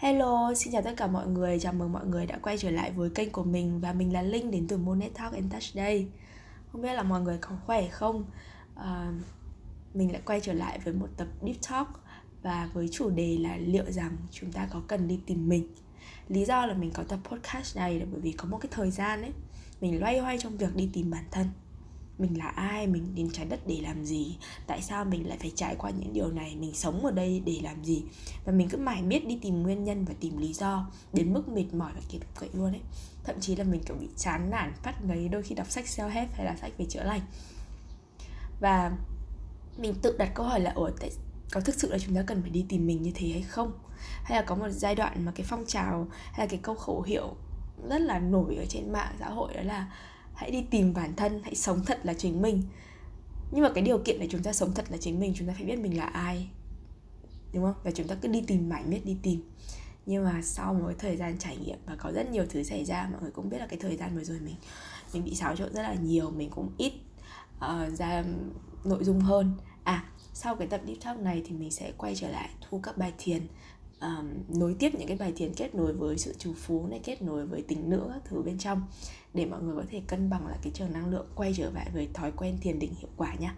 Hello, xin chào tất cả mọi người, chào mừng mọi người đã quay trở lại với kênh của mình và mình là Linh đến từ Monet Talk and Touch đây. Không biết là mọi người có khỏe không? À, mình lại quay trở lại với một tập Deep Talk và với chủ đề là liệu rằng chúng ta có cần đi tìm mình. Lý do là mình có tập podcast này là bởi vì có một cái thời gian ấy Mình loay hoay trong việc đi tìm bản thân mình là ai? Mình đến trái đất để làm gì? Tại sao mình lại phải trải qua những điều này? Mình sống ở đây để làm gì? Và mình cứ mãi miết đi tìm nguyên nhân và tìm lý do, đến mức mệt mỏi và kiệt quệ luôn ấy. Thậm chí là mình kiểu bị chán nản, phát ngấy, đôi khi đọc sách self help hay là sách về chữa lành. Và mình tự đặt câu hỏi là, ủa, tại có thực sự là chúng ta cần phải đi tìm mình như thế hay không? Hay là có một giai đoạn mà cái phong trào hay là cái câu khẩu hiệu rất là nổi ở trên mạng xã hội đó là hãy đi tìm bản thân hãy sống thật là chính mình. Nhưng mà cái điều kiện để chúng ta sống thật là chính mình chúng ta phải biết mình là ai. Đúng không? Và chúng ta cứ đi tìm mãi miết đi tìm. Nhưng mà sau một cái thời gian trải nghiệm và có rất nhiều thứ xảy ra mọi người cũng biết là cái thời gian vừa rồi mình mình bị xáo trộn rất là nhiều mình cũng ít uh, ra nội dung hơn. À sau cái tập deep talk này thì mình sẽ quay trở lại thu các bài thiền um, nối tiếp những cái bài thiền kết nối với sự trù phú này kết nối với tính nữ các thứ bên trong để mọi người có thể cân bằng lại cái trường năng lượng quay trở lại với thói quen thiền định hiệu quả nhá.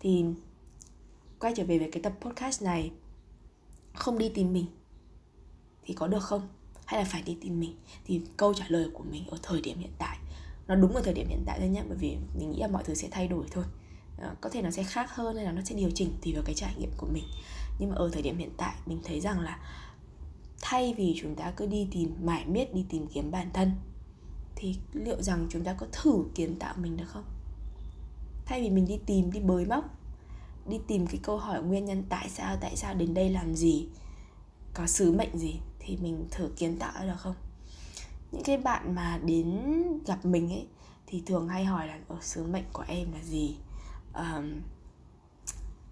Thì quay trở về với cái tập podcast này không đi tìm mình thì có được không? Hay là phải đi tìm mình? Thì câu trả lời của mình ở thời điểm hiện tại nó đúng ở thời điểm hiện tại thôi nhé bởi vì mình nghĩ là mọi thứ sẽ thay đổi thôi. À, có thể nó sẽ khác hơn hay là nó sẽ điều chỉnh tùy vào cái trải nghiệm của mình nhưng mà ở thời điểm hiện tại mình thấy rằng là thay vì chúng ta cứ đi tìm mãi miết đi tìm kiếm bản thân thì liệu rằng chúng ta có thử kiến tạo mình được không? Thay vì mình đi tìm đi bới móc đi tìm cái câu hỏi nguyên nhân tại sao tại sao đến đây làm gì có sứ mệnh gì thì mình thử kiến tạo được không? Những cái bạn mà đến gặp mình ấy thì thường hay hỏi là ở sứ mệnh của em là gì? Um,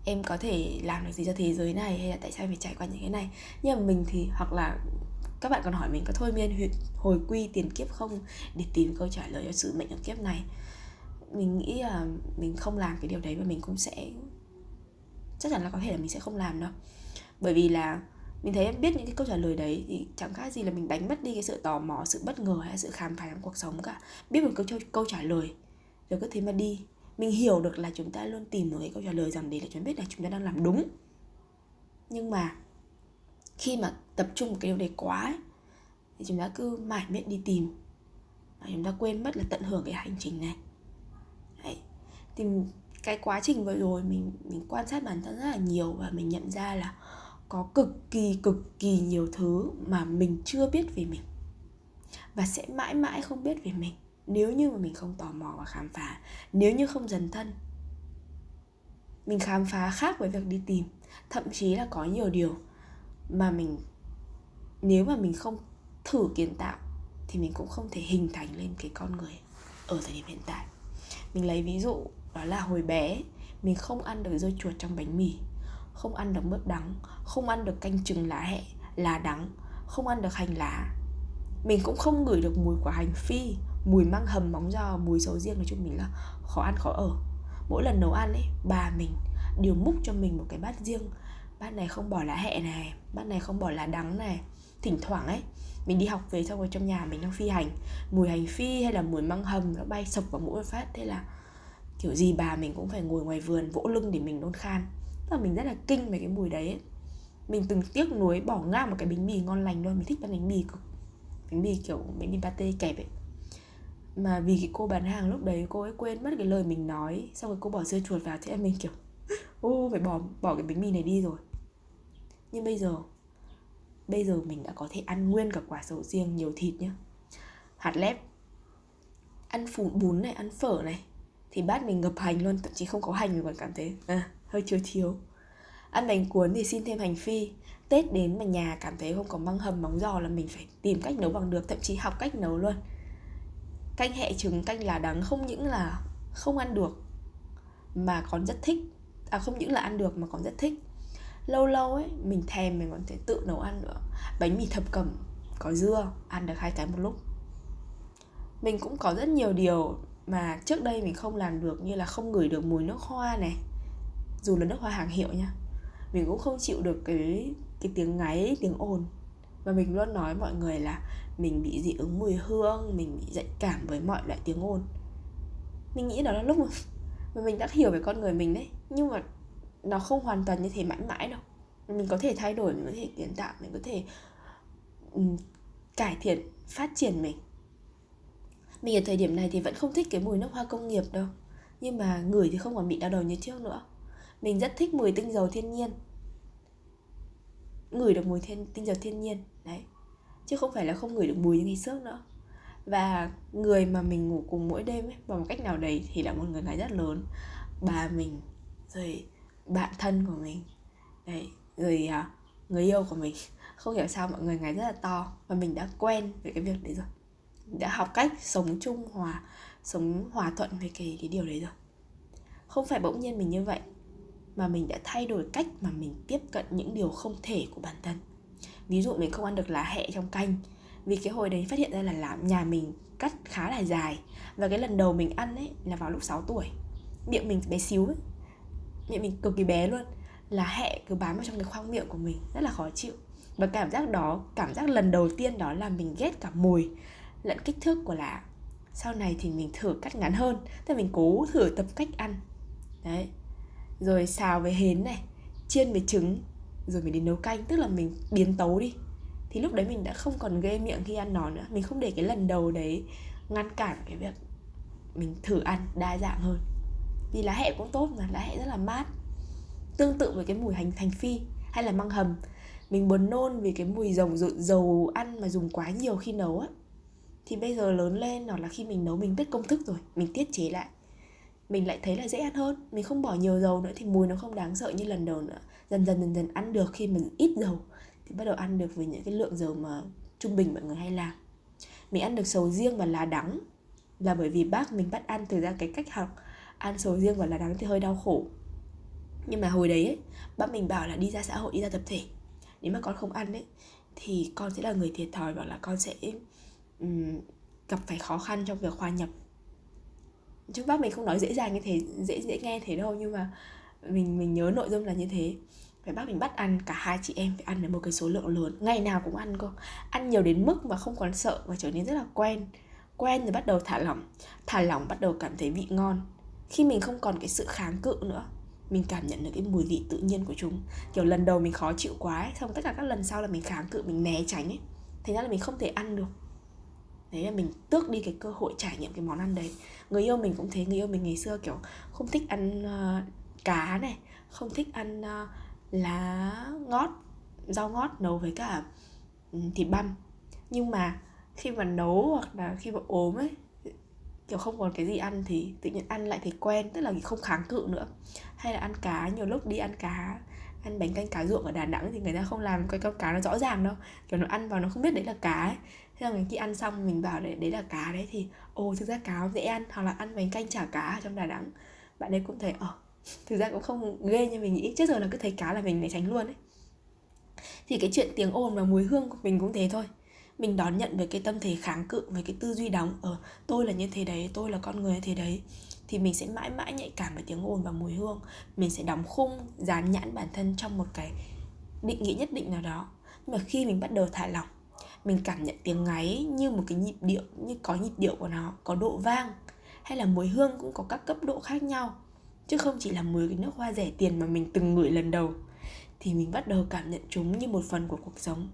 em có thể làm được gì cho thế giới này hay là tại sao phải trải qua những cái này? Nhưng mà mình thì, hoặc là các bạn còn hỏi mình có thôi miên hồi quy, tiền kiếp không? Để tìm câu trả lời cho sự mệnh ở kiếp này. Mình nghĩ là mình không làm cái điều đấy và mình cũng sẽ, chắc chắn là có thể là mình sẽ không làm đâu. Bởi vì là mình thấy em biết những cái câu trả lời đấy thì chẳng khác gì là mình đánh mất đi cái sự tò mò, sự bất ngờ hay sự khám phá trong cuộc sống cả. Biết một câu câu trả lời rồi cứ thế mà đi mình hiểu được là chúng ta luôn tìm một cái câu trả lời rằng để là chúng biết là chúng ta đang làm đúng. Nhưng mà khi mà tập trung một cái điều đấy quá ấy, thì chúng ta cứ mải miệng đi tìm. Và chúng ta quên mất là tận hưởng cái hành trình này. Đấy. thì cái quá trình vừa rồi mình mình quan sát bản thân rất là nhiều và mình nhận ra là có cực kỳ cực kỳ nhiều thứ mà mình chưa biết về mình. Và sẽ mãi mãi không biết về mình nếu như mà mình không tò mò và khám phá, nếu như không dần thân, mình khám phá khác với việc đi tìm. Thậm chí là có nhiều điều mà mình, nếu mà mình không thử kiến tạo thì mình cũng không thể hình thành lên cái con người ở thời điểm hiện tại. Mình lấy ví dụ đó là hồi bé, mình không ăn được dưa chuột trong bánh mì, không ăn được mướp đắng, không ăn được canh trứng lá hẹ, lá đắng, không ăn được hành lá. Mình cũng không ngửi được mùi của hành phi mùi măng hầm móng giò, mùi sầu riêng, nói chung mình là khó ăn, khó ở. Mỗi lần nấu ăn ấy, bà mình đều múc cho mình một cái bát riêng. Bát này không bỏ lá hẹ này, bát này không bỏ lá đắng này. Thỉnh thoảng ấy, mình đi học về xong rồi trong nhà mình đang phi hành, mùi hành phi hay là mùi măng hầm nó bay sộc vào mũi một phát. Thế là kiểu gì bà mình cũng phải ngồi ngoài vườn, vỗ lưng để mình nôn khan. Tức là mình rất là kinh về cái mùi đấy ấy. mình từng tiếc nuối bỏ ngang một cái bánh mì ngon lành luôn mình thích ăn bánh mì cực. Bánh mì kiểu bánh mì pate kẹp ấy mà vì cái cô bán hàng lúc đấy cô ấy quên mất cái lời mình nói xong rồi cô bỏ dưa chuột vào thì em mình kiểu ô phải bỏ bỏ cái bánh mì này đi rồi. Nhưng bây giờ bây giờ mình đã có thể ăn nguyên cả quả sầu riêng nhiều thịt nhá. Hạt lép ăn phủ bún này ăn phở này thì bát mình ngập hành luôn thậm chí không có hành mình còn cảm thấy à, hơi thiếu thiếu. Ăn bánh cuốn thì xin thêm hành phi. Tết đến mà nhà cảm thấy không có măng hầm móng giò là mình phải tìm cách nấu bằng được thậm chí học cách nấu luôn canh hẹ trứng canh lá đắng không những là không ăn được, mà còn rất thích. À không những là ăn được mà còn rất thích. Lâu lâu ấy, mình thèm mình còn thể tự nấu ăn nữa. Bánh mì thập cẩm, có dưa, ăn được hai cái một lúc. Mình cũng có rất nhiều điều mà trước đây mình không làm được như là không ngửi được mùi nước hoa này. Dù là nước hoa hàng hiệu nha. Mình cũng không chịu được cái cái tiếng ngáy, tiếng ồn. Và mình luôn nói mọi người là mình bị dị ứng mùi hương mình bị dạy cảm với mọi loại tiếng ồn. Mình nghĩ đó là lúc mà mình đã hiểu về con người mình đấy nhưng mà nó không hoàn toàn như thế mãi mãi đâu. Mình có thể thay đổi mình có thể kiến tạo mình có thể um, cải thiện phát triển mình. Mình ở thời điểm này thì vẫn không thích cái mùi nước hoa công nghiệp đâu nhưng mà ngửi thì không còn bị đau đầu như trước nữa. Mình rất thích mùi tinh dầu thiên nhiên. Ngửi được mùi thiên, tinh dầu thiên nhiên đấy chứ không phải là không ngửi được mùi như ngày trước nữa. Và người mà mình ngủ cùng mỗi đêm ấy, bằng một cách nào đấy thì là một người gái rất lớn. Bà mình, rồi bạn thân của mình, đấy rồi à, người yêu của mình. Không hiểu sao mọi người ngày rất là to và mình đã quen với cái việc đấy rồi. Đã học cách sống chung hòa, sống hòa thuận với cái cái điều đấy rồi. Không phải bỗng nhiên mình như vậy, mà mình đã thay đổi cách mà mình tiếp cận những điều không thể của bản thân ví dụ mình không ăn được lá hẹ trong canh. Vì cái hồi đấy phát hiện ra là làm, nhà mình cắt khá là dài. Và cái lần đầu mình ăn ấy là vào lúc 6 tuổi. Miệng mình bé xíu ấy. Miệng mình cực kỳ bé luôn. Là hẹ cứ bám vào trong cái khoang miệng của mình, rất là khó chịu. Và cảm giác đó, cảm giác lần đầu tiên đó là mình ghét cả mùi lẫn kích thước của lá. Sau này thì mình thử cắt ngắn hơn, tức mình cố thử tập cách ăn. Đấy. Rồi xào với hến này, chiên với trứng rồi mình đến nấu canh, tức là mình biến tấu đi. Thì lúc đấy mình đã không còn ghê miệng khi ăn nó nữa. Mình không để cái lần đầu đấy ngăn cản cái việc mình thử ăn đa dạng hơn. Vì lá hẹ cũng tốt mà, lá hẹ rất là mát. Tương tự với cái mùi hành thành phi hay là măng hầm. Mình buồn nôn vì cái mùi dầu dầu ăn mà dùng quá nhiều khi nấu á. Thì bây giờ lớn lên hoặc là khi mình nấu, mình biết công thức rồi, mình tiết chế lại mình lại thấy là dễ ăn hơn. Mình không bỏ nhiều dầu nữa thì mùi nó không đáng sợ như lần đầu nữa. Dần dần dần dần ăn được khi mình ít dầu thì bắt đầu ăn được với những cái lượng dầu mà trung bình mọi người hay làm. Mình ăn được sầu riêng và lá đắng là bởi vì bác mình bắt ăn từ ra cái cách học ăn sầu riêng và lá đắng thì hơi đau khổ. Nhưng mà hồi đấy ấy, bác mình bảo là đi ra xã hội đi ra tập thể. Nếu mà con không ăn ấy thì con sẽ là người thiệt thòi và là con sẽ um, gặp phải khó khăn trong việc hòa nhập chứ bác mình không nói dễ dàng như thế dễ dễ nghe thế đâu nhưng mà mình mình nhớ nội dung là như thế. Phải bác mình bắt ăn cả hai chị em phải ăn được một cái số lượng lớn. Ngày nào cũng ăn cơ. Ăn nhiều đến mức mà không còn sợ và trở nên rất là quen. Quen rồi bắt đầu thả lỏng. Thả lỏng bắt đầu cảm thấy vị ngon. Khi mình không còn cái sự kháng cự nữa mình cảm nhận được cái mùi vị tự nhiên của chúng. Kiểu lần đầu mình khó chịu quá ấy, xong tất cả các lần sau là mình kháng cự mình né tránh ấy. Thế ra là mình không thể ăn được đấy là mình tước đi cái cơ hội trải nghiệm cái món ăn đấy. Người yêu mình cũng thế người yêu mình ngày xưa kiểu không thích ăn uh, cá này không thích ăn uh, lá ngót rau ngót nấu với cả um, thịt băm. Nhưng mà khi mà nấu hoặc là khi mà ốm ấy kiểu không còn cái gì ăn thì tự nhiên ăn lại thấy quen tức là không kháng cự nữa. Hay là ăn cá nhiều lúc đi ăn cá ăn bánh canh cá ruộng ở Đà Nẵng thì người ta không làm cái con cá nó rõ ràng đâu. Kiểu nó ăn vào nó không biết đấy là cá ấy thế là mình khi ăn xong mình bảo đấy đấy là cá đấy thì, ồ, thực ra cá dễ ăn, hoặc là ăn bánh canh chả cá ở trong Đà Nẵng. Bạn ấy cũng thấy ờ thực ra cũng không ghê như mình nghĩ. Trước giờ là cứ thấy cá là mình lại tránh luôn ấy. Thì cái chuyện tiếng ồn và mùi hương của mình cũng thế thôi. Mình đón nhận với cái tâm thế kháng cự với cái tư duy đóng ở tôi là như thế đấy, tôi là con người như thế đấy, thì mình sẽ mãi mãi nhạy cảm với tiếng ồn và mùi hương. Mình sẽ đóng khung, dán nhãn bản thân trong một cái định nghĩa nhất định nào đó. Nhưng mà khi mình bắt đầu thả lỏng mình cảm nhận tiếng ngáy như một cái nhịp điệu, như có nhịp điệu của nó, có độ vang, hay là mùi hương cũng có các cấp độ khác nhau. Chứ không chỉ là mùi cái nước hoa rẻ tiền mà mình từng ngửi lần đầu, thì mình bắt đầu cảm nhận chúng như một phần của cuộc sống.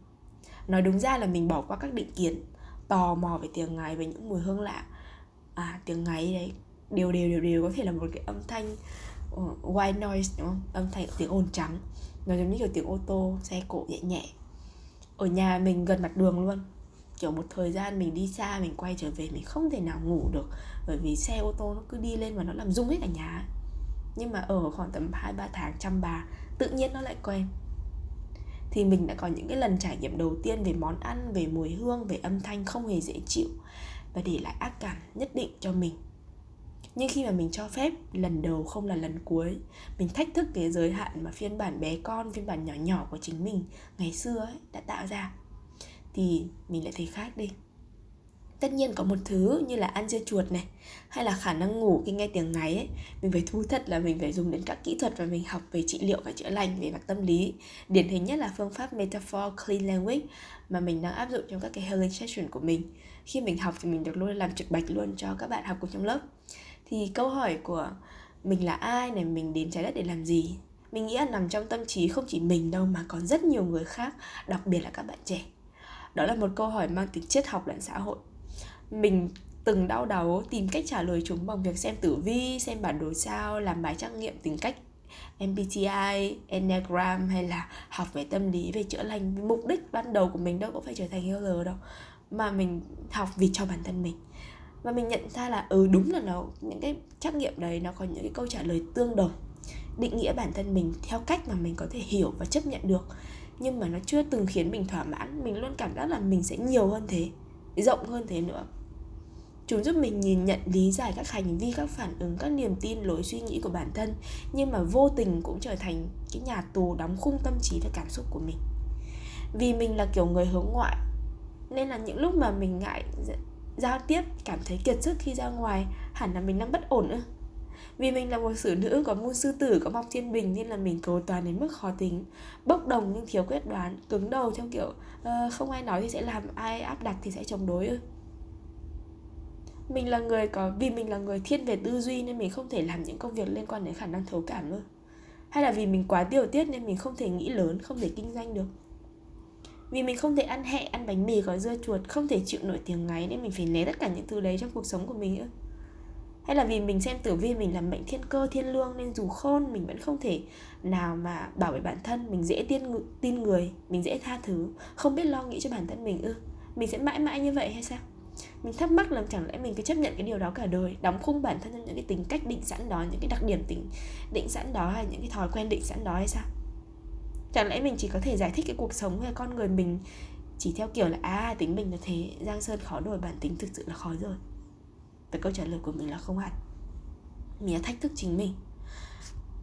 Nói đúng ra là mình bỏ qua các định kiến, tò mò về tiếng ngáy với những mùi hương lạ. À tiếng ngáy đấy, đều đều đều đều có thể là một cái âm thanh ờ, white noise, đúng không? Âm thanh tiếng ồn trắng. Nó giống như kiểu tiếng ô tô, xe cộ nhẹ nhẹ ở nhà mình gần mặt đường luôn. Kiểu một thời gian mình đi xa, mình quay trở về, mình không thể nào ngủ được. Bởi vì xe ô tô nó cứ đi lên và nó làm rung hết cả nhà nhưng mà ở khoảng tầm hai, ba tháng, chăm bà, tự nhiên nó lại quen. Thì mình đã có những cái lần trải nghiệm đầu tiên về món ăn, về mùi hương, về âm thanh không hề dễ chịu. Và để lại ác cảm nhất định cho mình nhưng khi mà mình cho phép, lần đầu không là lần cuối. Mình thách thức cái giới hạn mà phiên bản bé con, phiên bản nhỏ nhỏ của chính mình ngày xưa ấy đã tạo ra. Thì mình lại thấy khác đi. Tất nhiên có một thứ như là ăn dưa chuột này, hay là khả năng ngủ khi nghe tiếng ngáy ấy, mình phải thú thật là mình phải dùng đến các kỹ thuật và mình học về trị liệu và chữa lành về mặt tâm lý. Điển hình nhất là phương pháp metaphor clean language mà mình đang áp dụng trong các cái healing session của mình. Khi mình học thì mình được luôn làm trực bạch luôn cho các bạn học cùng trong lớp thì câu hỏi của mình là ai này mình đến trái đất để làm gì? Mình nghĩ là nằm trong tâm trí không chỉ mình đâu mà còn rất nhiều người khác đặc biệt là các bạn trẻ. Đó là một câu hỏi mang tính triết học lẫn xã hội. Mình từng đau đầu tìm cách trả lời chúng bằng việc xem tử vi xem bản đồ sao làm bài trắc nghiệm tính cách MBTI, Enneagram hay là học về tâm lý, về chữa lành. Mục đích ban đầu của mình đâu có phải trở thành healer đâu Mà mình học vì cho bản thân mình. Và mình nhận ra là ừ đúng là nó những cái trắc nghiệm đấy nó có những cái câu trả lời tương đồng. Định nghĩa bản thân mình theo cách mà mình có thể hiểu và chấp nhận được. Nhưng mà nó chưa từng khiến mình thỏa mãn. Mình luôn cảm giác là mình sẽ nhiều hơn thế Rộng hơn thế nữa. Chúng giúp mình nhìn nhận, lý giải các hành vi, các phản ứng, các niềm tin, lối suy nghĩ của bản thân Nhưng mà vô tình cũng trở thành cái nhà tù đóng khung tâm trí và cảm xúc của mình. Vì mình là kiểu người hướng ngoại Nên là những lúc mà mình ngại giao tiếp, cảm thấy kiệt sức khi ra ngoài Hẳn là mình đang bất ổn nữa. Vì mình là một xử nữ có môn sư tử có mọc thiên bình nên là mình cầu toàn đến mức khó tính bốc đồng nhưng thiếu quyết đoán cứng đầu trong kiểu uh, không ai nói thì sẽ làm ai áp đặt thì sẽ chống đối ư. Mình là người có vì mình là người thiên về tư duy nên mình không thể làm những công việc liên quan đến khả năng thấu cảm nữa hay là vì mình quá tiểu tiết nên mình không thể nghĩ lớn không thể kinh doanh được vì mình không thể ăn hẹ, ăn bánh mì, gói dưa chuột, không thể chịu nổi tiếng ngáy nên mình phải né tất cả những thứ đấy trong cuộc sống của mình nữa hay là vì mình xem tử vi mình là mệnh thiên cơ, thiên lương nên dù khôn, mình vẫn không thể nào mà bảo vệ bản thân. Mình dễ tin tin người, mình dễ tha thứ, không biết lo nghĩ cho bản thân mình ư. Mình sẽ mãi mãi như vậy hay sao? Mình thắc mắc là chẳng lẽ mình cứ chấp nhận cái điều đó cả đời, đóng khung bản thân trong những cái tính cách định sẵn đó, những cái đặc điểm tính, định sẵn đó hay những cái thói quen định sẵn đó hay sao? Chẳng lẽ mình chỉ có thể giải thích cái cuộc sống hay con người mình chỉ theo kiểu là à tính mình là thế, giang sơn khó đổi, bản tính thực sự là khó rồi. Và câu trả lời của mình là không hẳn. Mình đã thách thức chính mình.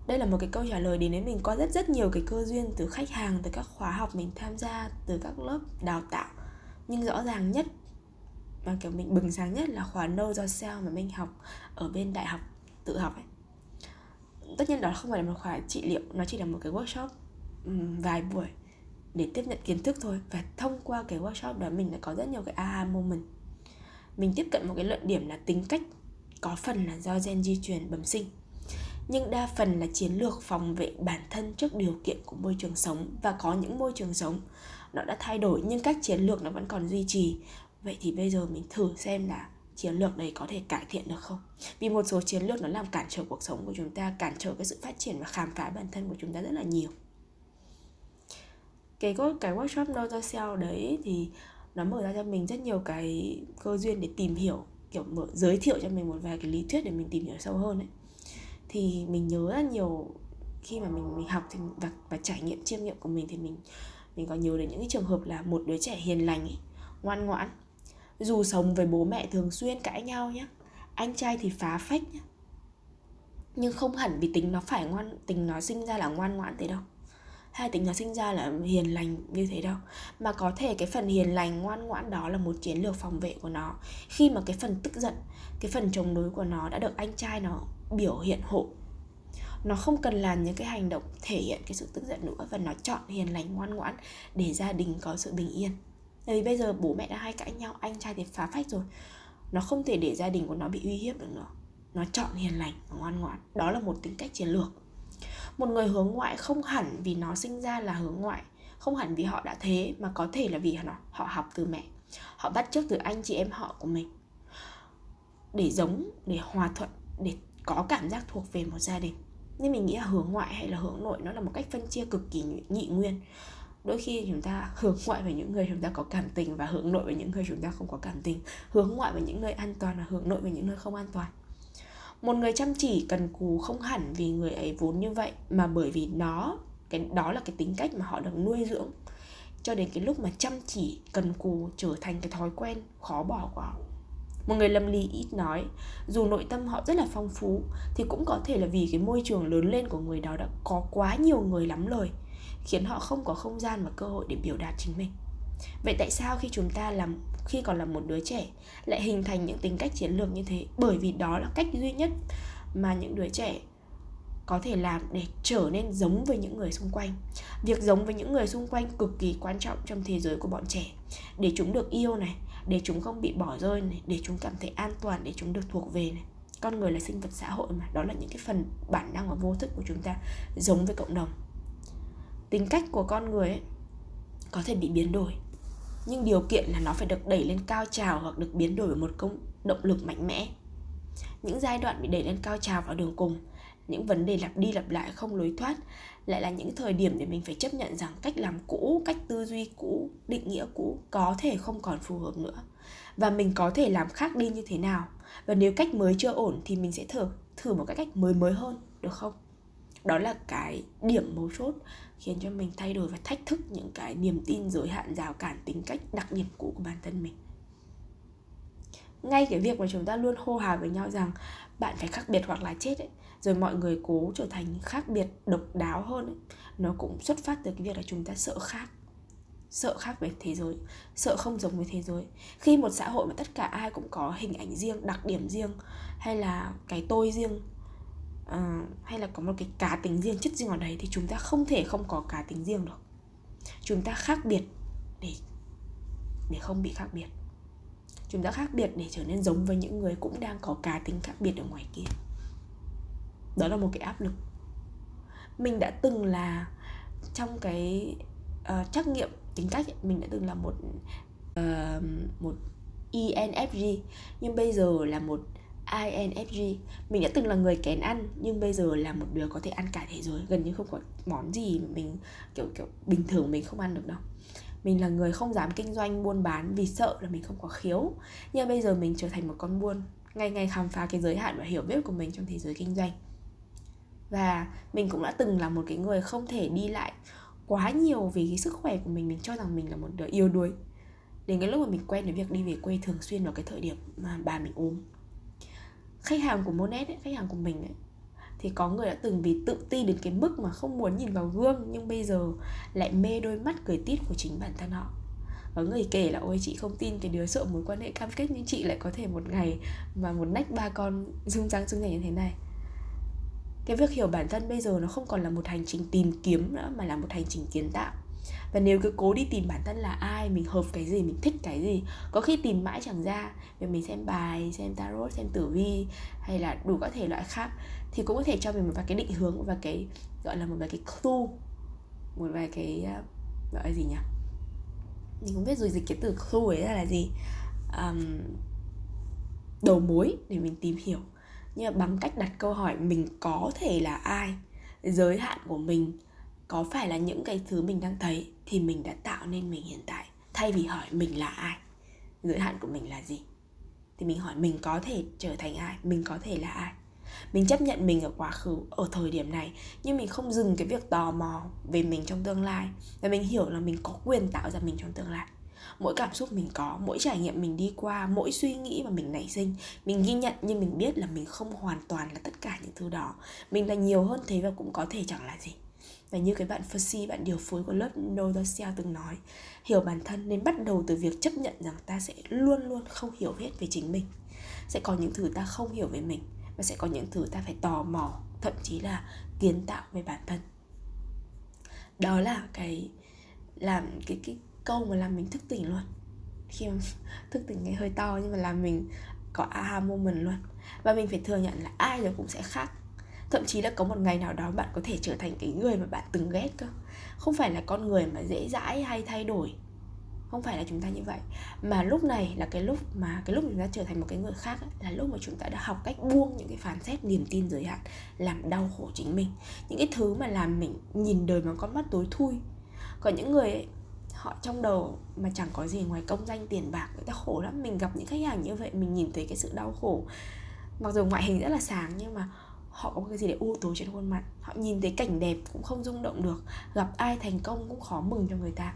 Đây là một cái câu trả lời đến với mình có rất rất nhiều cái cơ duyên từ khách hàng, từ các khóa học mình tham gia, từ các lớp đào tạo. Nhưng rõ ràng nhất mà kiểu mình bừng sáng nhất là khóa no do sao mà mình học ở bên đại học tự học ấy. Tất nhiên đó không phải là một khóa trị liệu, nó chỉ là một cái workshop vài buổi để tiếp nhận kiến thức thôi. Và thông qua cái workshop đó mình đã có rất nhiều cái aha moment. Mình tiếp cận một cái luận điểm là tính cách, có phần là do gen di truyền bẩm sinh, nhưng đa phần là chiến lược phòng vệ bản thân trước điều kiện của môi trường sống. Và có những môi trường sống nó đã thay đổi, nhưng các chiến lược nó vẫn còn duy trì. Vậy thì bây giờ mình thử xem là chiến lược đấy có thể cải thiện được không? Vì một số chiến lược nó làm cản trở cuộc sống của chúng ta, cản trở cái sự phát triển và khám phá bản thân của chúng ta rất là nhiều cái cái workshop Know Yourself đấy thì nó mở ra cho mình rất nhiều cái cơ duyên để tìm hiểu kiểu mở giới thiệu cho mình một vài cái lý thuyết để mình tìm hiểu sâu hơn ấy. Thì mình nhớ rất nhiều khi mà mình mình học thì và và trải nghiệm chiêm nghiệm của mình thì mình mình có nhớ đến những cái trường hợp là một đứa trẻ hiền lành ấy, ngoan ngoãn dù sống với bố mẹ thường xuyên cãi nhau nhé anh trai thì phá phách nhé nhưng không hẳn vì tính nó phải ngoan tính nó sinh ra là ngoan ngoãn thế đâu hay tính nó sinh ra là hiền lành như thế đâu. Mà có thể cái phần hiền lành, ngoan ngoãn đó là một chiến lược phòng vệ của nó. Khi mà cái phần tức giận, cái phần chống đối của nó đã được anh trai nó biểu hiện hộ, nó không cần làm những cái hành động thể hiện cái sự tức giận nữa và nó chọn hiền lành, ngoan ngoãn để gia đình có sự bình yên. Bởi vì bây giờ bố mẹ đã hay cãi nhau, anh trai thì phá phách rồi. Nó không thể để gia đình của nó bị uy hiếp được nữa. Nó chọn hiền lành và ngoan ngoãn. Đó là một tính cách chiến lược một người hướng ngoại không hẳn vì nó sinh ra là hướng ngoại, không hẳn vì họ đã thế, mà có thể là vì họ họ học từ mẹ. Họ bắt chước từ anh chị em họ của mình. Để giống, để hòa thuận, để có cảm giác thuộc về một gia đình. Nên mình nghĩ là hướng ngoại hay là hướng nội nó là một cách phân chia cực kỳ nhị nguyên. Đôi khi chúng ta, hướng ngoại với những người chúng ta có cảm tình và hướng nội với những người chúng ta không có cảm tình. Hướng ngoại với những nơi an toàn và hướng nội với những nơi không an toàn một người chăm chỉ cần cù không hẳn vì người ấy vốn như vậy, mà bởi vì nó, cái, đó là cái tính cách mà họ được nuôi dưỡng. Cho đến cái lúc mà chăm chỉ, cần cù trở thành cái thói quen khó bỏ của họ. Một người lâm ly ít nói, dù nội tâm họ rất là phong phú, thì cũng có thể là vì cái môi trường lớn lên của người đó đã có quá nhiều người lắm lời khiến họ không có không gian và cơ hội để biểu đạt chính mình. Vậy tại sao khi chúng ta làm khi còn là một đứa trẻ lại hình thành những tính cách chiến lược như thế. Bởi vì đó là cách duy nhất mà những đứa trẻ có thể làm để trở nên giống với những người xung quanh. Việc giống với những người xung quanh cực kỳ quan trọng trong thế giới của bọn trẻ. Để chúng được yêu này để chúng không bị bỏ rơi này để chúng cảm thấy an toàn để chúng được thuộc về này. Con người là sinh vật xã hội mà đó là những cái phần bản năng và vô thức của chúng ta giống với cộng đồng. Tính cách của con người ấy, có thể bị biến đổi nhưng điều kiện là nó phải được đẩy lên cao trào hoặc được biến đổi bởi một công, động lực mạnh mẽ. Những giai đoạn bị đẩy lên cao trào vào đường cùng, những vấn đề lặp đi lặp lại không lối thoát lại là những thời điểm để mình phải chấp nhận rằng cách làm cũ, cách tư duy cũ, định nghĩa cũ có thể không còn phù hợp nữa. Và mình có thể làm khác đi như thế nào. Và nếu cách mới chưa ổn thì mình sẽ thử thử một cái cách mới mới hơn, được không? Đó là cái điểm mấu chốt khiến cho mình thay đổi và thách thức những cái niềm tin giới hạn rào cản tính cách đặc điểm cũ của bản thân mình. Ngay cái việc mà chúng ta luôn hô hào với nhau rằng bạn phải khác biệt hoặc là chết ấy rồi mọi người cố trở thành khác biệt độc đáo hơn ấy, nó cũng xuất phát từ cái việc là chúng ta sợ khác. Sợ khác với thế giới sợ không giống với thế giới. Khi một xã hội mà tất cả ai cũng có hình ảnh riêng đặc điểm riêng hay là cái tôi riêng Ờ, hay là có một cái cá tính riêng chất riêng ở đấy thì chúng ta không thể không có cá tính riêng được. Chúng ta khác biệt để để không bị khác biệt. Chúng ta khác biệt để trở nên giống với những người cũng đang có cá tính khác biệt ở ngoài kia. Đó là một cái áp lực. Mình đã từng là trong cái uh, trắc nghiệm tính cách ấy, mình đã từng là một uh, một ENFJ nhưng bây giờ là một INFG Mình đã từng là người kén ăn, Nhưng bây giờ là một đứa có thể ăn cả thế giới, Gần như không có món gì mà mình, kiểu kiểu, bình thường mình không ăn được đâu. Mình là người không dám kinh doanh, buôn bán Vì sợ là mình không có khiếu. Nhưng bây giờ mình trở thành một con buôn, Ngày ngày khám phá cái giới hạn và hiểu biết của mình trong thế giới kinh doanh. Và mình cũng đã từng là một cái người không thể đi lại quá nhiều vì cái sức khỏe của mình Mình cho rằng mình là một đứa yếu đuối. Đến cái lúc mà mình quen với việc đi về quê thường xuyên vào cái thời điểm mà bà mình ốm khách hàng của Monet ấy, khách hàng của mình ấy, thì có người đã từng vì tự ti đến cái mức mà không muốn nhìn vào gương nhưng bây giờ lại mê đôi mắt cười tít của chính bản thân họ. Có người kể là ôi chị không tin cái đứa sợ mối quan hệ cam kết nhưng chị lại có thể một ngày mà một nách ba con rung răng rung nhảy như thế này. Cái việc hiểu bản thân bây giờ nó không còn là một hành trình tìm kiếm nữa mà là một hành trình kiến tạo và nếu cứ cố đi tìm bản thân là ai mình hợp cái gì mình thích cái gì có khi tìm mãi chẳng ra. Vì mình xem bài xem tarot xem tử vi hay là đủ các thể loại khác thì cũng có thể cho mình một vài cái định hướng và cái gọi là một vài cái clue một vài cái ờ, gọi là gì nhỉ? Mình không biết rồi dịch cái từ clue ấy ra là gì. Um, đầu mối để mình tìm hiểu. Nhưng mà bằng cách đặt câu hỏi mình có thể là ai giới hạn của mình có phải là những cái thứ mình đang thấy thì mình đã tạo nên mình hiện tại, thay vì hỏi mình là ai, giới hạn của mình là gì. Thì mình hỏi mình có thể trở thành ai, mình có thể là ai. Mình chấp nhận mình ở quá khứ, ở thời điểm này, nhưng mình không dừng cái việc tò mò về mình trong tương lai. Và mình hiểu là mình có quyền tạo ra mình trong tương lai. Mỗi cảm xúc mình có, mỗi trải nghiệm mình đi qua, mỗi suy nghĩ mà mình nảy sinh, mình ghi nhận nhưng mình biết là mình không hoàn toàn là tất cả những thứ đó. Mình là nhiều hơn thế và cũng có thể chẳng là gì và như cái bạn Percy, bạn điều phối của lớp Nodosia từng nói Hiểu bản thân nên bắt đầu từ việc chấp nhận rằng ta sẽ luôn luôn không hiểu hết về chính mình. Sẽ có những thứ ta không hiểu về mình Và sẽ có những thứ ta phải tò mò Thậm chí là kiến tạo về bản thân. Đó là cái làm cái cái câu mà làm mình thức tỉnh luôn. Khi mà thức tỉnh nghe hơi to nhưng mà làm mình có aha moment luôn. Và mình phải thừa nhận là ai rồi cũng sẽ khác thậm chí là có một ngày nào đó bạn có thể trở thành cái người mà bạn từng ghét cơ. Không phải là con người mà dễ dãi hay thay đổi. Không phải là chúng ta như vậy. Mà lúc này là cái lúc mà cái lúc chúng ta trở thành một cái người khác ấy, là lúc mà chúng ta đã học cách buông những cái phán xét niềm tin giới hạn làm đau khổ chính mình. Những cái thứ mà làm mình nhìn đời bằng con mắt tối thui. Còn những người ấy, họ trong đầu mà chẳng có gì ngoài công danh tiền bạc người ta khổ lắm. Mình gặp những khách hàng như vậy mình nhìn thấy cái sự đau khổ. Mặc dù ngoại hình rất là sáng nhưng mà họ có cái gì để u tối trên khuôn mặt. Họ nhìn thấy cảnh đẹp cũng không rung động được. Gặp ai thành công cũng khó mừng cho người ta.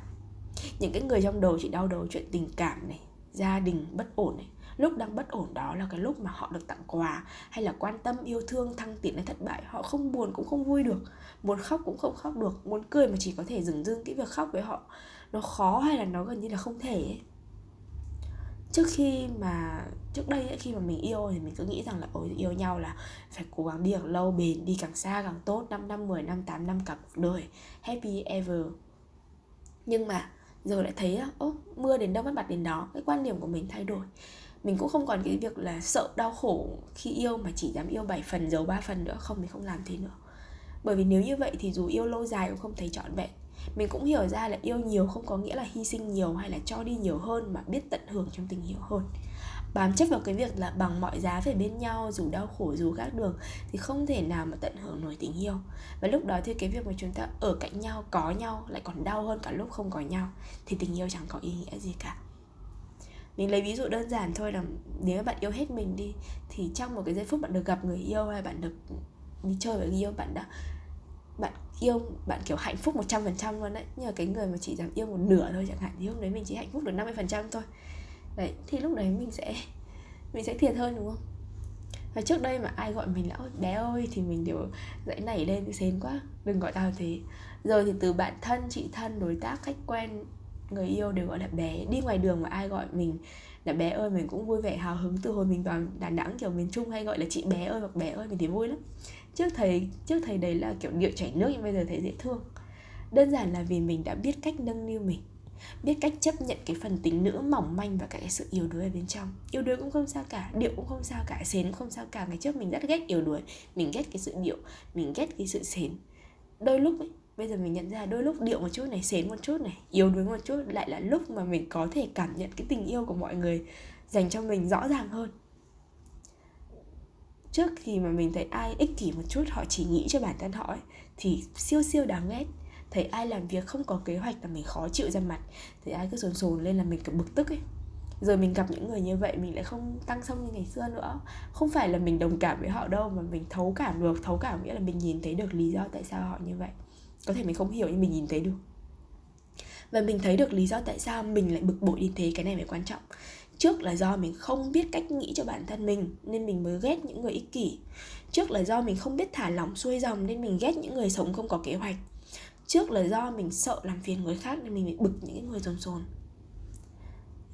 Những cái người trong đầu chỉ đau đầu chuyện tình cảm này, gia đình bất ổn này. Lúc đang bất ổn đó là cái lúc mà họ được tặng quà hay là quan tâm, yêu thương, thăng tiến hay thất bại. Họ không buồn cũng không vui được. Muốn khóc cũng không khóc được. Muốn cười mà chỉ có thể dừng dưng cái việc khóc với họ. Nó khó hay là nó gần như là không thể ấy trước khi mà trước đây ấy, khi mà mình yêu thì mình cứ nghĩ rằng là ôi yêu nhau là phải cố gắng đi càng lâu bền đi càng xa càng tốt 5 năm 10 năm 8 năm cả cuộc đời happy ever. Nhưng mà giờ lại thấy ô mưa đến đâu bắt mặt đến đó cái quan điểm của mình thay đổi. Mình cũng không còn cái việc là sợ đau khổ khi yêu mà chỉ dám yêu 7 phần giấu 3 phần nữa không mình không làm thế nữa. Bởi vì nếu như vậy thì dù yêu lâu dài cũng không thấy trọn vẹn mình cũng hiểu ra là yêu nhiều không có nghĩa là hy sinh nhiều hay là cho đi nhiều hơn mà biết tận hưởng trong tình yêu hơn. Bám chấp vào cái việc là bằng mọi giá phải bên nhau, dù đau khổ, dù khác đường, thì không thể nào mà tận hưởng nổi tình yêu. Và lúc đó thì cái việc mà chúng ta ở cạnh nhau, có nhau, lại còn đau hơn cả lúc không có nhau, thì tình yêu chẳng có ý nghĩa gì cả. Mình lấy ví dụ đơn giản thôi là nếu bạn yêu hết mình đi, thì trong một cái giây phút bạn được gặp người yêu hay bạn được đi chơi với người yêu, bạn đã yêu bạn, kiểu, hạnh phúc 100% luôn đấy. Nhưng mà cái người mà chỉ dám yêu một nửa thôi chẳng hạn, thì hôm đấy mình chỉ hạnh phúc được 50% thôi. Đấy, thì lúc đấy mình sẽ mình sẽ thiệt hơn, đúng không? Và trước đây mà ai gọi mình là, ôi, bé ơi, thì mình đều dãy nảy lên thì xến quá, đừng gọi tao thế. Giờ thì từ bạn thân, chị thân, đối tác, khách quen, người yêu đều gọi là bé. Đi ngoài đường mà ai gọi mình là bé ơi mình cũng vui vẻ, hào hứng từ hồi mình vào đà nẵng, kiểu miền trung hay gọi là chị bé ơi hoặc bé ơi mình thấy vui lắm trước thầy trước thầy đấy là kiểu điệu chảy nước nhưng bây giờ thấy dễ thương. Đơn giản là vì mình đã biết cách nâng niu mình, biết cách chấp nhận cái phần tính nữ mỏng manh và cả cái sự yếu đuối ở bên trong. Yếu đuối cũng không sao cả, điệu cũng không sao cả xến cũng không sao cả. Ngày trước mình rất ghét yếu đuối, mình ghét cái sự điệu, mình ghét cái sự xến đôi lúc ấy, bây giờ mình nhận ra đôi lúc điệu một chút này xến một chút này, yếu đuối một chút lại là lúc mà mình có thể cảm nhận cái tình yêu của mọi người dành cho mình rõ ràng hơn trước khi mà mình thấy ai ích kỷ một chút họ chỉ nghĩ cho bản thân họ ấy, thì siêu siêu đáng ghét. Thấy ai làm việc không có kế hoạch là mình khó chịu ra mặt. Thấy ai cứ sồn sồn lên là mình cứ bực tức ấy. Rồi mình gặp những người như vậy mình lại không tăng xong như ngày xưa nữa. Không phải là mình đồng cảm với họ đâu mà mình thấu cảm được. Thấu cảm nghĩa là mình nhìn thấy được lý do tại sao họ như vậy. Có thể mình không hiểu nhưng mình nhìn thấy được. Và mình thấy được lý do tại sao mình lại bực bội như thế cái này mới quan trọng trước là do mình không biết cách nghĩ cho bản thân mình nên mình mới ghét những người ích kỷ. Trước là do mình không biết thả lỏng xuôi dòng nên mình ghét những người sống không có kế hoạch. Trước là do mình sợ làm phiền người khác nên mình bị bực những người rồn rồn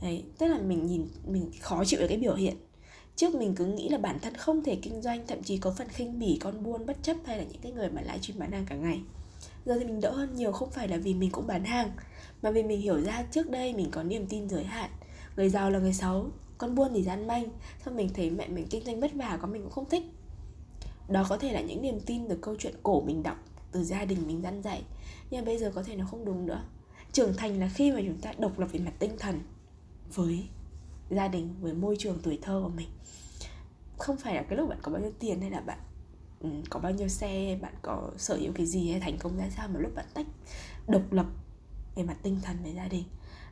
đấy, tức là mình nhìn, mình khó chịu với cái biểu hiện. Trước mình cứ nghĩ là bản thân không thể kinh doanh, thậm chí có phần khinh bỉ, con buôn, bất chấp hay là những cái người mà lại chuyên bán hàng cả ngày. Giờ thì mình đỡ hơn nhiều, không phải là vì mình cũng bán hàng, mà vì mình hiểu ra trước đây mình có niềm tin giới hạn người giàu là người xấu, con buôn thì gian manh, xong mình thấy mẹ mình kinh doanh vất vả có mình cũng không thích. Đó có thể là những niềm tin từ câu chuyện cổ mình đọc, từ gia đình mình dăn dạy, nhưng mà bây giờ có thể nó không đúng nữa. Trưởng thành là khi mà chúng ta độc lập về mặt tinh thần với gia đình, với môi trường tuổi thơ của mình. Không phải là cái lúc bạn có bao nhiêu tiền hay là bạn ừ, có bao nhiêu xe, bạn có sở hữu cái gì hay thành công ra sao, mà lúc bạn tách độc lập về mặt tinh thần về gia đình,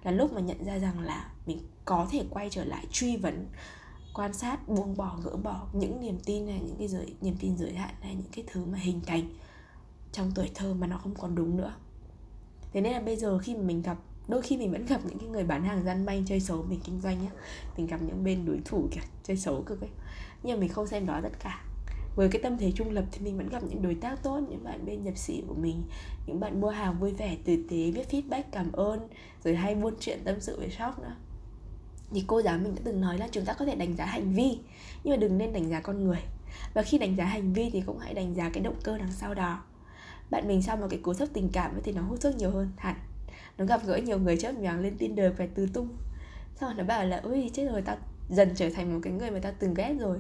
là lúc mà nhận ra rằng là mình có thể quay trở lại truy vấn, quan sát, buông bỏ, gỡ bỏ những niềm tin này, những cái giới, niềm tin giới hạn hay những cái thứ mà hình thành trong tuổi thơ mà nó không còn đúng nữa. Thế nên là bây giờ khi mà mình gặp, đôi khi mình vẫn gặp những cái người bán hàng gian manh chơi xấu mình kinh doanh nhá, mình gặp những bên đối thủ kìa chơi xấu cực ấy, nhưng mà mình không xem đó tất cả với cái tâm thế trung lập thì mình vẫn gặp những đối tác tốt, những bạn bên nhập sĩ của mình, những bạn mua hàng vui vẻ, tử tế, viết feedback, cảm ơn, rồi hay buôn chuyện tâm sự về shop nữa. Thì cô giáo mình đã từng nói là chúng ta có thể đánh giá hành vi, nhưng mà đừng nên đánh giá con người. Và khi đánh giá hành vi thì cũng hãy đánh giá cái động cơ đằng sau đó. Bạn mình sau một cái cú sốc tình cảm thì nó hút thuốc nhiều hơn hẳn. Nó gặp gỡ nhiều người chớp nhoáng lên Tinder phải từ tung. Xong rồi nó bảo là ui chết rồi, tao dần trở thành một cái người mà tao từng ghét rồi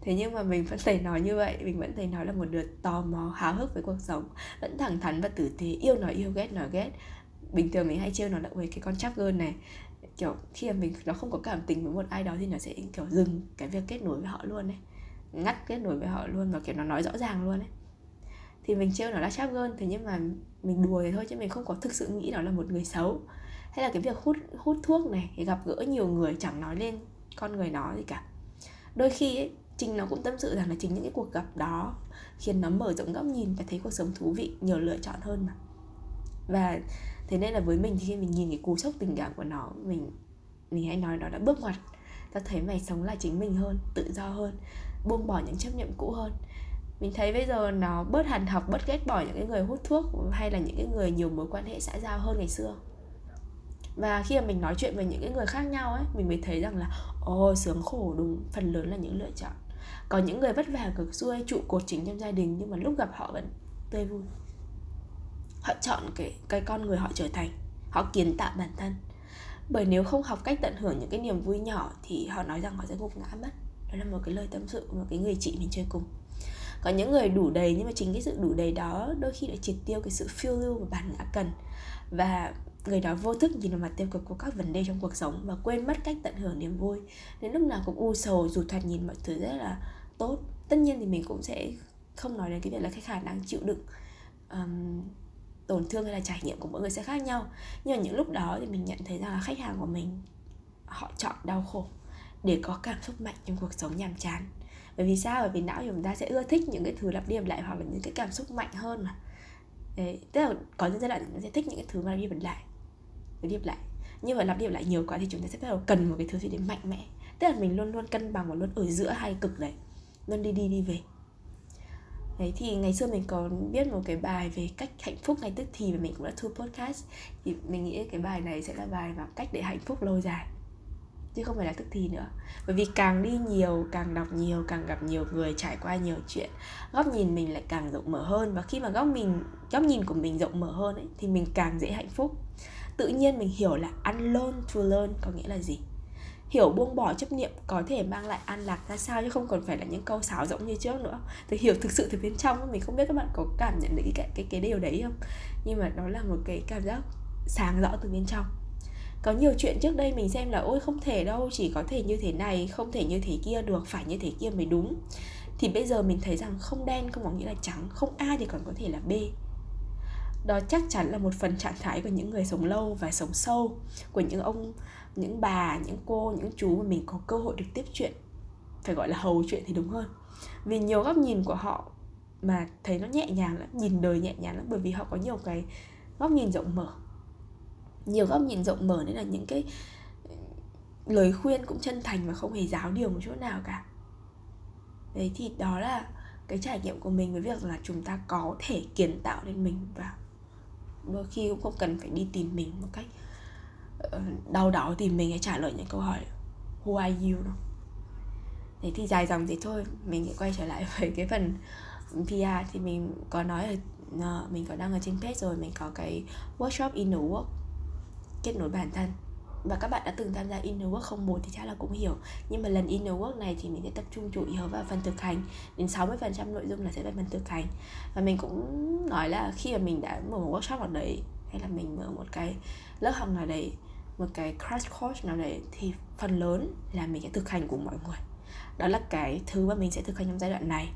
thế nhưng mà mình vẫn thể nói như vậy mình vẫn thấy nói là một đứa tò mò háo hức với cuộc sống vẫn thẳng thắn và tử tế yêu nói yêu ghét nói ghét. Bình thường mình hay trêu nó là với cái con chắc gơn này. Kiểu khi mà mình nó không có cảm tình với một ai đó thì nó sẽ kiểu dừng cái việc kết nối với họ luôn đấy ngắt kết nối với họ luôn và kiểu nó nói rõ ràng luôn đấy thì mình trêu nó là chắp gơn thế nhưng mà mình đùa thế thôi chứ mình không có thực sự nghĩ nó là một người xấu. Hay là cái việc hút hút thuốc này thì gặp gỡ nhiều người chẳng nói lên con người nó gì cả. Đôi khi ấy, Trinh nó cũng tâm sự rằng là chính những cái cuộc gặp đó khiến nó mở rộng góc nhìn và thấy cuộc sống thú vị, nhiều lựa chọn hơn mà. Và thế nên là với mình thì khi mình nhìn cái cú sốc tình cảm của nó, mình mình hay nói nó đã bước ngoặt, ta thấy mày sống là chính mình hơn, tự do hơn, buông bỏ những chấp nhận cũ hơn. Mình thấy bây giờ nó bớt hàn học, bớt ghét bỏ những cái người hút thuốc hay là những cái người nhiều mối quan hệ xã giao hơn ngày xưa. Và khi mà mình nói chuyện với những cái người khác nhau ấy, mình mới thấy rằng là ồ sướng khổ, đúng, phần lớn là những lựa chọn có những người vất vả cực xuôi trụ cột chính trong gia đình nhưng mà lúc gặp họ vẫn tươi vui. Họ chọn cái cái con người họ trở thành. Họ kiến tạo bản thân. Bởi nếu không học cách tận hưởng những cái niềm vui nhỏ thì họ nói rằng họ sẽ gục ngã mất. Đó là một cái lời tâm sự của một cái người chị mình chơi cùng. Có những người đủ đầy nhưng mà chính cái sự đủ đầy đó đôi khi lại triệt tiêu cái sự phiêu lưu và bản ngã cần. Và người đó vô thức nhìn vào mặt tiêu cực của các vấn đề trong cuộc sống và quên mất cách tận hưởng niềm vui. Đến lúc nào cũng u sầu dù thoạt nhìn mọi thứ rất là tốt tất nhiên thì mình cũng sẽ không nói đến cái việc là cái khả năng chịu đựng um, tổn thương hay là trải nghiệm của mỗi người sẽ khác nhau. Nhưng mà những lúc đó thì mình nhận thấy rằng là khách hàng của mình họ chọn đau khổ để có cảm xúc mạnh trong cuộc sống nhàm chán. Bởi vì sao? Bởi vì não của chúng ta sẽ ưa thích những cái thứ lặp đi lặp lại hoặc là những cái cảm xúc mạnh hơn mà. Đấy, tức là có những giai đoạn sẽ thích những cái thứ mà lặp đi lặp lại lặp điệp lại. Nhưng mà lặp điệp lại nhiều quá thì chúng ta sẽ bắt đầu cần một cái thứ gì đấy mạnh mẽ. Tức là mình luôn luôn cân bằng và luôn ở giữa hai cực đấy. Luôn đi đi đi về. Đấy thì ngày xưa mình có viết một cái bài về cách hạnh phúc ngay tức thì và mình cũng đã thu podcast. Thì mình nghĩ cái bài này sẽ là bài và cách để hạnh phúc lâu dài. Chứ không phải là tức thì nữa. Bởi vì càng đi nhiều càng đọc nhiều càng gặp nhiều người trải qua nhiều chuyện góc nhìn mình lại càng rộng mở hơn. Và khi mà góc mình góc nhìn của mình rộng mở hơn ấy, thì mình càng dễ hạnh phúc tự nhiên mình hiểu là unlearn to learn có nghĩa là gì? Hiểu buông bỏ chấp niệm có thể mang lại an lạc ra sao chứ không còn phải là những câu sáo rỗng như trước nữa. Thì hiểu thực sự từ bên trong mình không biết các bạn có cảm nhận được cái cái cái điều đấy không? Nhưng mà đó là một cái cảm giác sáng rõ từ bên trong. Có nhiều chuyện trước đây mình xem là, ôi, không thể đâu, chỉ có thể như thế này, không thể như thế kia, được, phải như thế kia mới đúng. Thì bây giờ mình thấy rằng không đen không có nghĩa là trắng, không a thì còn có thể là b đó chắc chắn là một phần trạng thái của những người sống lâu và sống sâu, của những ông, những bà, những cô, những chú mà mình có cơ hội được tiếp chuyện. Phải gọi là hầu chuyện thì đúng hơn. Vì nhiều góc nhìn của họ mà thấy nó nhẹ nhàng lắm, nhìn đời nhẹ nhàng lắm, bởi vì họ có nhiều cái góc nhìn rộng mở. Nhiều góc nhìn rộng mở nên là những cái lời khuyên cũng chân thành và không hề giáo điều một chút nào cả. Đấy thì đó là cái trải nghiệm của mình với việc là chúng ta có thể kiến tạo nên mình và đôi khi cũng không cần phải đi tìm mình một cách ờ, đau đớn tìm mình hay trả lời những câu hỏi, who are you? đâu. Thế thì dài dòng thì thôi, mình sẽ quay trở lại với cái phần PR thì mình có nói ở ờ, mình có đăng ở trên page rồi, mình có cái workshop inner work kết nối bản thân và các bạn đã từng tham gia inner work không? Một thì chắc là cũng hiểu. Nhưng mà lần inner work này thì mình sẽ tập trung chủ yếu vào phần thực hành. Đến 60% nội dung là sẽ về phần thực hành. Và mình cũng nói là khi mà mình đã mở một workshop nào đấy, hay là mình mở một cái lớp học nào đấy, một cái crash course nào đấy, thì phần lớn là mình sẽ thực hành cùng mọi người. Đó là cái thứ mà mình sẽ thực hành trong giai đoạn này.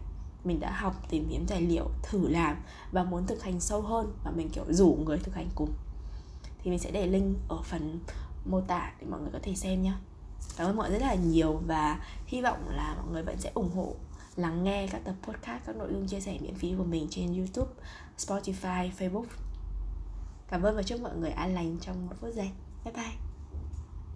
Mình đã học, tìm kiếm tài liệu, thử làm và muốn thực hành sâu hơn và mình, kiểu, rủ người thực hành cùng. Thì mình sẽ để link ở phần mô tả để mọi người có thể xem nhé cảm ơn mọi người rất là nhiều và hy vọng là mọi người vẫn sẽ ủng hộ, lắng nghe các tập podcast, các nội dung chia sẻ miễn phí của mình trên youtube, spotify, facebook. Cảm ơn và chúc mọi người an lành trong một phút giây. Bye bye.